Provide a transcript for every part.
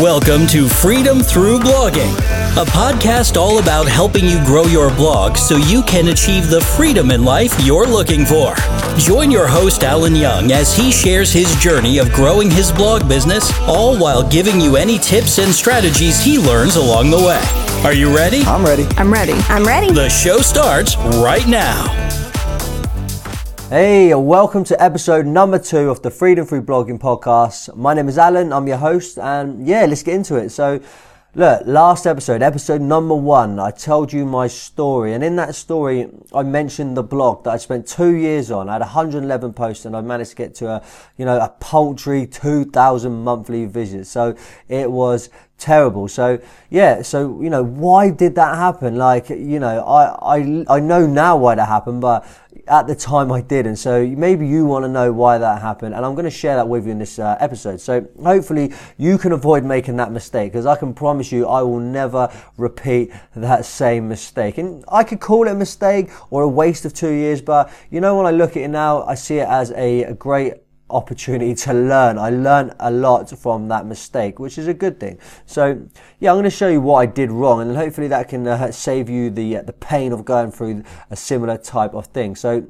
Welcome to Freedom Through Blogging, a podcast all about helping you grow your blog so you can achieve the freedom in life you're looking for. Join your host, Alan Young, as he shares his journey of growing his blog business, all while giving you any tips and strategies he learns along the way. Are you ready? I'm ready. I'm ready. I'm ready. The show starts right now. Hey, welcome to episode number two of the Freedom Through Blogging podcast. My name is Alan, I'm your host, and yeah, let's get into it. So, look, last episode, episode number one, I told you my story, and in that story, I mentioned the blog that I spent two years on. I had 111 posts, and I managed to get to a, you know, a paltry 2,000 monthly visits. So it was terrible. So yeah, so you know, why did that happen? Like, you know, I I I know now why that happened, but at the time I didn't. So maybe you want to know why that happened, and I'm going to share that with you in this uh, episode. So hopefully you can avoid making that mistake, because I can promise you I will never repeat that same mistake. And I could call it a mistake or a waste of two years, but you know when I look at it now, I see it as a, a great opportunity to learn. I learned a lot from that mistake, which is a good thing. So, yeah, I'm going to show you what I did wrong, and hopefully that can uh, save you the uh, the pain of going through a similar type of thing. So,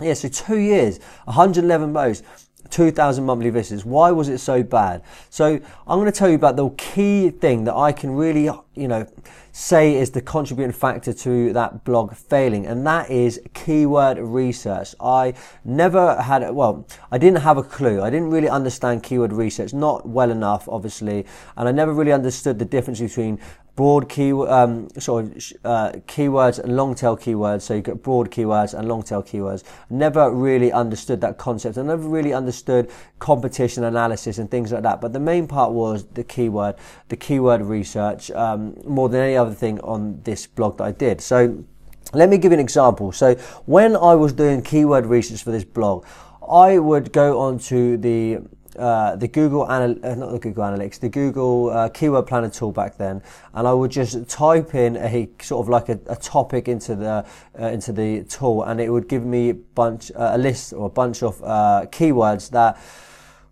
yeah, so two years, 111 modes. 2,000 monthly visitors. Why was it so bad? So I'm going to tell you about the key thing that I can really, you know, say is the contributing factor to that blog failing, and that is keyword research. I never had, well, I didn't have a clue. I didn't really understand keyword research, not well enough, obviously, and I never really understood the difference between broad key um, sort of uh, keywords and long tail keywords. So you get broad keywords and long tail keywords. Never really understood that concept. I never really understood competition analysis and things like that. But the main part was the keyword, the keyword research, um, more than any other thing on this blog that I did. So let me give you an example. So when I was doing keyword research for this blog, I would go onto the uh, the Google Anal- uh, not the Google Analytics, the Google uh, Keyword Planner tool back then, and I would just type in a sort of like a, a topic into the uh, into the tool, and it would give me a bunch uh, a list or a bunch of keywords that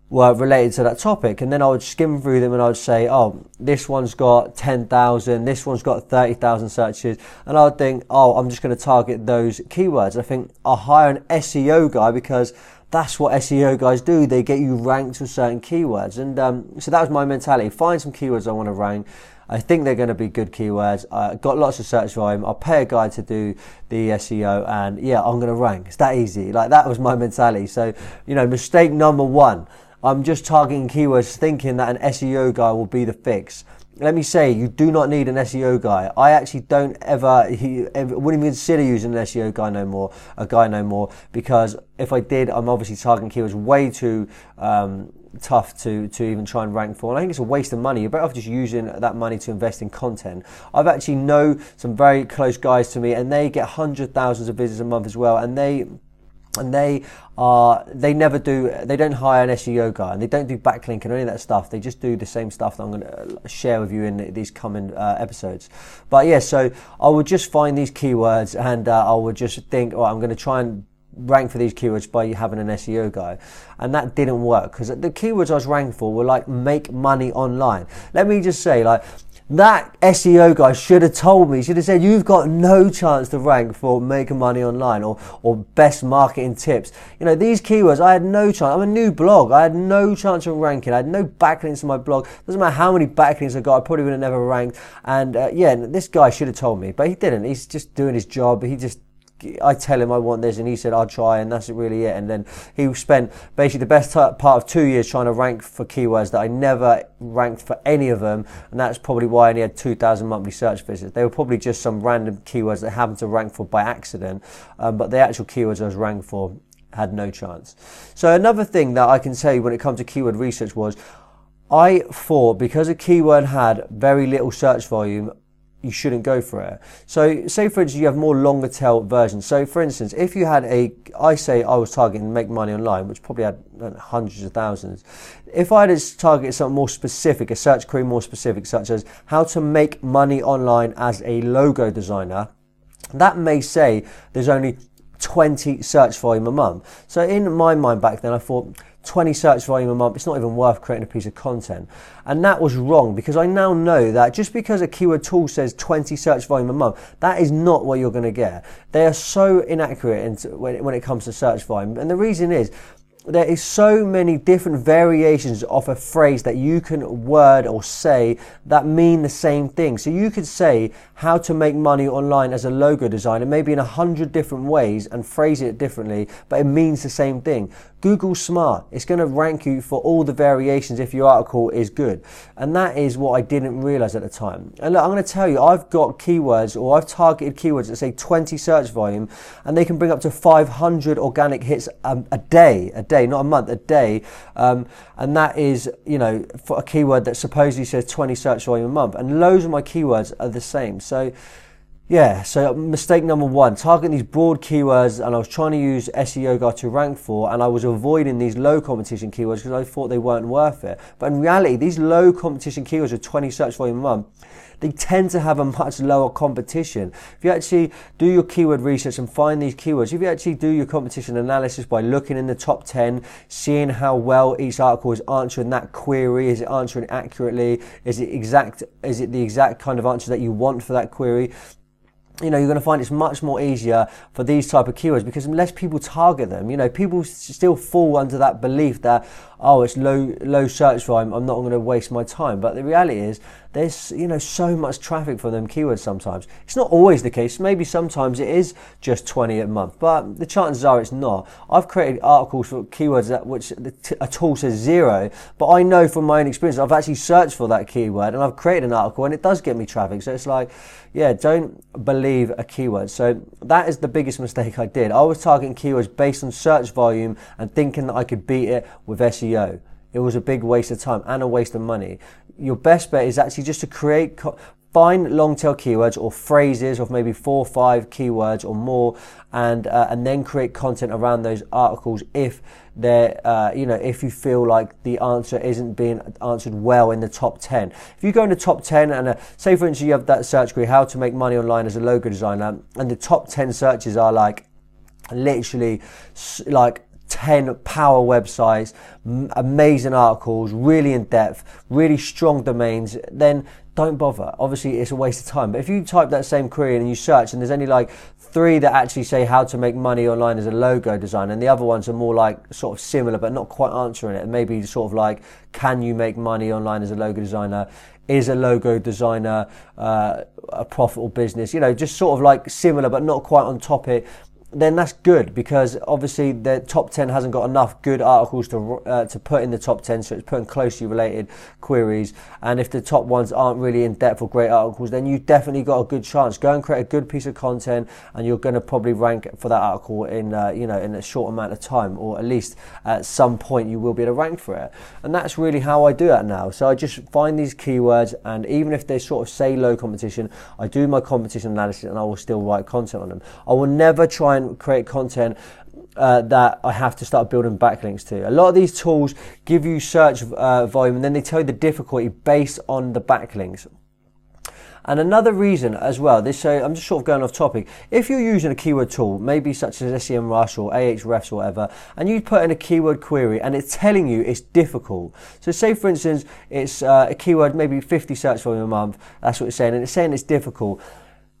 were related to that topic. And then I would skim through them and I would say, oh, this one's got 10,000, this one's got 30,000 searches. And I would think, oh, I'm just going to target those keywords. I think I'll hire an SEO guy because that's what SEO guys do. They get you ranked for certain keywords. And um, so that was my mentality. Find some keywords I want to rank. I think they're going to be good keywords. I got lots of search volume. I'll pay a guy to do the SEO and yeah, I'm going to rank. It's that easy. Like that was my mentality. So, you know, mistake number one. I'm just targeting keywords thinking that an SEO guy will be the fix let me say, you do not need an SEO guy. I actually don't ever, he, ever, wouldn't even consider using an SEO guy no more, a guy no more, because if I did, I'm obviously targeting keywords way too um, tough to, to even try and rank for. And I think it's a waste of money. You're better off just using that money to invest in content. I've actually know some very close guys to me, and they get hundred thousands of visits a month as well, and they and they are they never do they don't hire an SEO guy and they don't do backlinking or any of that stuff. They just do the same stuff that I'm going to uh, share with you in these coming uh, episodes. But yeah, so I would just find these keywords and uh, I would just think, oh, I'm going to try and rank for these keywords by having an SEO guy. And that didn't work because the keywords I was ranking for were like make money online. Let me just say, like, that SEO guy should have told me, should have said, you've got no chance to rank for making money online or, or best marketing tips. You know, these keywords, I had no chance. I'm a new blog. I had no chance of ranking. I had no backlinks to my blog. Doesn't matter how many backlinks I got, I probably would have never ranked. And uh, yeah, this guy should have told me, but he didn't. He's just doing his job. He just I tell him I want this, and he said I'll try, and that's really it. And then he spent basically the best part of two years trying to rank for keywords that I never ranked for any of them, and that's probably why I only had 2,000 monthly search visits. They were probably just some random keywords that happened to rank for by accident, um, but the actual keywords I was ranked for had no chance. So another thing that I can you when it comes to keyword research was I thought because a keyword had very little search volume, you shouldn't go for it. So, say for instance, you have more longer tail versions. So, for instance, if you had a, I say I was targeting make money online, which probably had uh, hundreds of thousands. If I had targeted something more specific, a search query more specific, such as how to make money online as a logo designer, that may say there's only 20 search volume a month. So in my mind back then, I thought 20 search volume a month, it's not even worth creating a piece of content. And that was wrong because I now know that just because a keyword tool says 20 search volume a month, that is not what you're going to get. They are so inaccurate when it comes to search volume. And the reason is there is so many different variations of a phrase that you can word or say that mean the same thing. So you could say how to make money online as a logo designer, maybe in a hundred different ways and phrase it differently, but it means the same thing. Google Smart, it's going to rank you for all the variations if your article is good. And that is what I didn't realize at the time. And look, I'm going to tell you, I've got keywords or I've targeted keywords that say 20 search volume and they can bring up to 500 organic hits a, a day, a day, not a month, a day. Um, and that is, you know, for a keyword that supposedly says 20 search volume a month. And loads of my keywords are the same. So, yeah, so mistake number one, targeting these broad keywords and I was trying to use SEO guide to rank for and I was avoiding these low competition keywords because I thought they weren't worth it. But in reality, these low competition keywords with 20 search volume a month, they tend to have a much lower competition. If you actually do your keyword research and find these keywords, if you actually do your competition analysis by looking in the top 10, seeing how well each article is answering that query, is it answering accurately, is it exact, is it the exact kind of answer that you want for that query, you know, you're going to find it's much more easier for these type of keywords because less people target them. You know, people still fall under that belief that, oh, it's low, low search volume. I'm not going to waste my time. But the reality is there's, you know, so much traffic for them keywords sometimes. It's not always the case. Maybe sometimes it is just 20 a month, but the chances are it's not. I've created articles for keywords that which a tool says zero, but I know from my own experience, I've actually searched for that keyword and I've created an article and it does get me traffic. So it's like, yeah, don't believe a keyword. So that is the biggest mistake I did. I was targeting keywords based on search volume and thinking that I could beat it with SEO. It was a big waste of time and a waste of money. Your best bet is actually just to create, find long tail keywords or phrases of maybe four or five keywords or more and uh, and then create content around those articles if they're uh, you know if you feel like the answer isn't being answered well in the top 10 if you go in the top 10 and uh, say for instance you have that search query how to make money online as a logo designer and the top 10 searches are like literally like 10 power websites, amazing articles, really in depth, really strong domains, then don't bother. Obviously, it's a waste of time. But if you type that same query and you search, and there's only like three that actually say how to make money online as a logo designer, and the other ones are more like sort of similar but not quite answering it, and maybe sort of like, can you make money online as a logo designer? Is a logo designer uh, a profitable business? You know, just sort of like similar but not quite on topic then that's good because obviously the top 10 hasn't got enough good articles to uh, to put in the top 10 so it's putting closely related queries. And if the top ones aren't really in depth or great articles then you definitely got a good chance. Go and create a good piece of content and you're going to probably rank for that article in uh, you know in a short amount of time or at least at some point you will be able to rank for it. And that's really how I do it now. So I just find these keywords and even if they sort of say low competition I do my competition analysis and I will still write content on them. I will never try and create content uh, that I have to start building backlinks to. A lot of these tools give you search uh, volume and then they tell you the difficulty based on the backlinks. And another reason as well, this so I'm just sort of going off topic. If you're using a keyword tool, maybe such as SEMrush or Ahrefs or whatever, and you put in a keyword query and it's telling you it's difficult. So say for instance, it's uh, a keyword, maybe 50 search volume a month, that's what it's saying, and it's saying it's difficult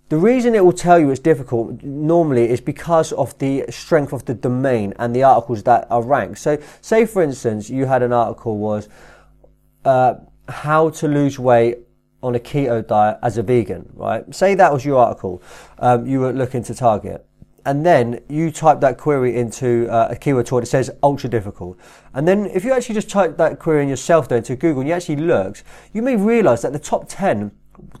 the reason it will tell you it's difficult normally is because of the strength of the domain and the articles that are ranked. So, say for instance, you had an article was uh, how to lose weight on a keto diet as a vegan, right? Say that was your article um, you were looking to target. And then you type that query into uh, a keyword tool that says ultra difficult. And then if you actually just type that query in yourself though into Google and you actually looked, you may realize that the top 10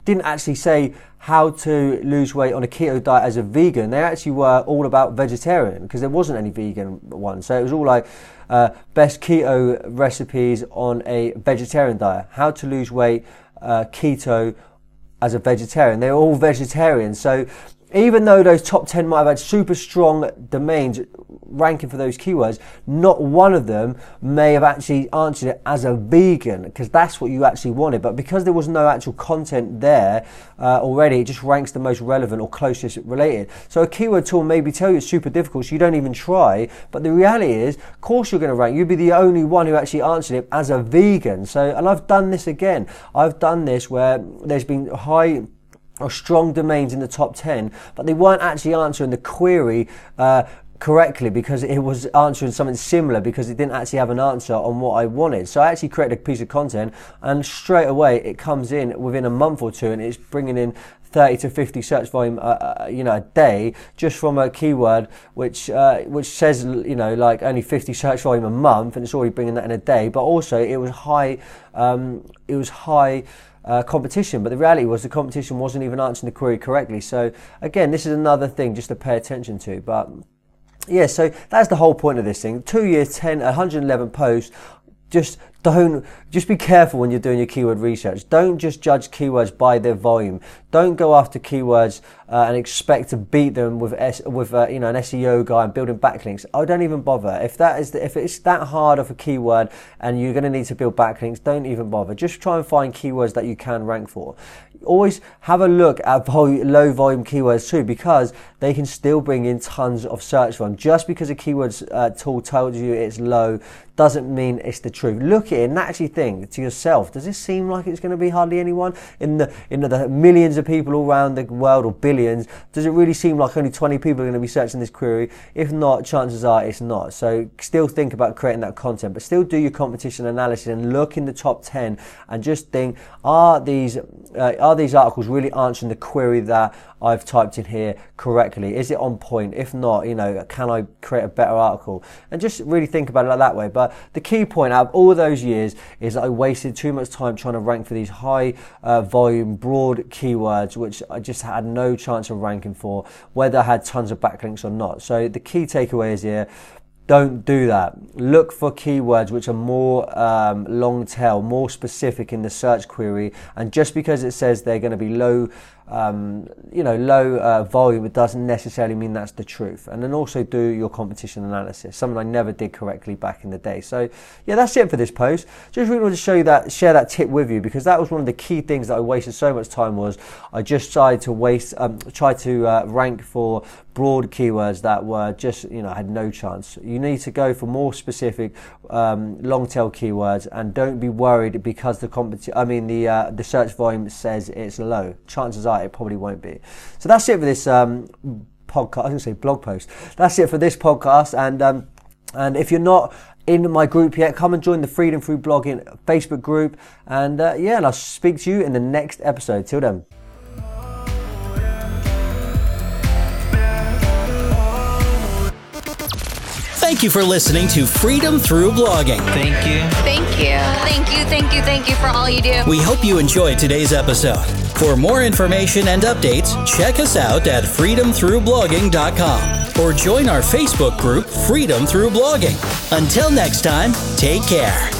didn't actually say how to lose weight on a keto diet as a vegan. They actually were all about vegetarian because there wasn't any vegan one. So it was all like uh, best keto recipes on a vegetarian diet, how to lose weight uh, keto as a vegetarian. They're all vegetarian. So even though those top 10 might have had super strong domains, ranking for those keywords, not one of them may have actually answered it as a vegan because that's what you actually wanted. But because there was no actual content there uh, already, it just ranks the most relevant or closest related. So a keyword tool maybe tell you it's super difficult, so you don't even try. But the reality is, of course, you're going to rank. You'd be the only one who actually answered it as a vegan. So, and I've done this again. I've done this where there's been high or strong domains in the top 10, but they weren't actually answering the query uh, correctly because it was answering something similar because it didn't actually have an answer on what I wanted. So I actually created a piece of content and straight away it comes in within a month or two and it's bringing in 30 to 50 search volume, uh, uh, you know, a day just from a keyword which uh, which says you know like only 50 search volume a month, and it's already bringing that in a day. But also it was high, um, it was high. Uh, competition, but the reality was the competition wasn't even answering the query correctly. So again, this is another thing just to pay attention to. But yeah, so that's the whole point of this thing. Two years, 10, 111 posts. Just don't just be careful when you're doing your keyword research. Don't just judge keywords by their volume. Don't go after keywords uh, and expect to beat them with S, with uh, you know an SEO guy and building backlinks. I don't even bother. If that is the, if it's that hard of a keyword and you're going to need to build backlinks, don't even bother. Just try and find keywords that you can rank for. Always have a look at vol- low volume keywords too because they can still bring in tons of search volume. Just because a keywords uh, tool tells you it's low doesn't mean it's the truth. Look at it and actually think to yourself, does this seem like it's going to be hardly anyone in the in the millions of people all around the world or billions? Does it really seem like only 20 people are going to be searching this query? If not, chances are it's not. So still think about creating that content, but still do your competition analysis and look in the top 10 and just think, are these uh, are these articles really answering the query that I've typed in here correctly? Is it on point? If not, you know, can I create a better article? And just really think about it that way. But the key point out of all those years is that I wasted too much time trying to rank for these high uh, volume, broad keywords, which I just had no chance of ranking for, whether I had tons of backlinks or not. So the key takeaway is here don't do that. Look for keywords which are more um, long tail, more specific in the search query. And just because it says they're going to be low um, you know, low uh, volume, it doesn't necessarily mean that's the truth. And then also do your competition analysis, something I never did correctly back in the day. So yeah, that's it for this post. Just really want to show you that, share that tip with you because that was one of the key things that I wasted so much time was I just tried to waste, um, try to uh, rank for broad keywords that were just, you know, had no chance. You need to go for more specific um, long tail keywords and don't be worried because the competition, I mean the uh, the search volume says it's low. Chances are it probably won't be. So that's it for this um, podcast. I was going to say blog post. That's it for this podcast. And um, and if you're not in my group yet, come and join the Freedom Through Blogging Facebook group. And uh, yeah, and I'll speak to you in the next episode. Till then. Thank you for listening to Freedom Through Blogging. Thank you. Thank you. Thank you, thank you, thank you for all you do. We hope you enjoyed today's episode. For more information and updates, check us out at freedomthroughblogging.com or join our Facebook group, Freedom Through Blogging. Until next time, take care.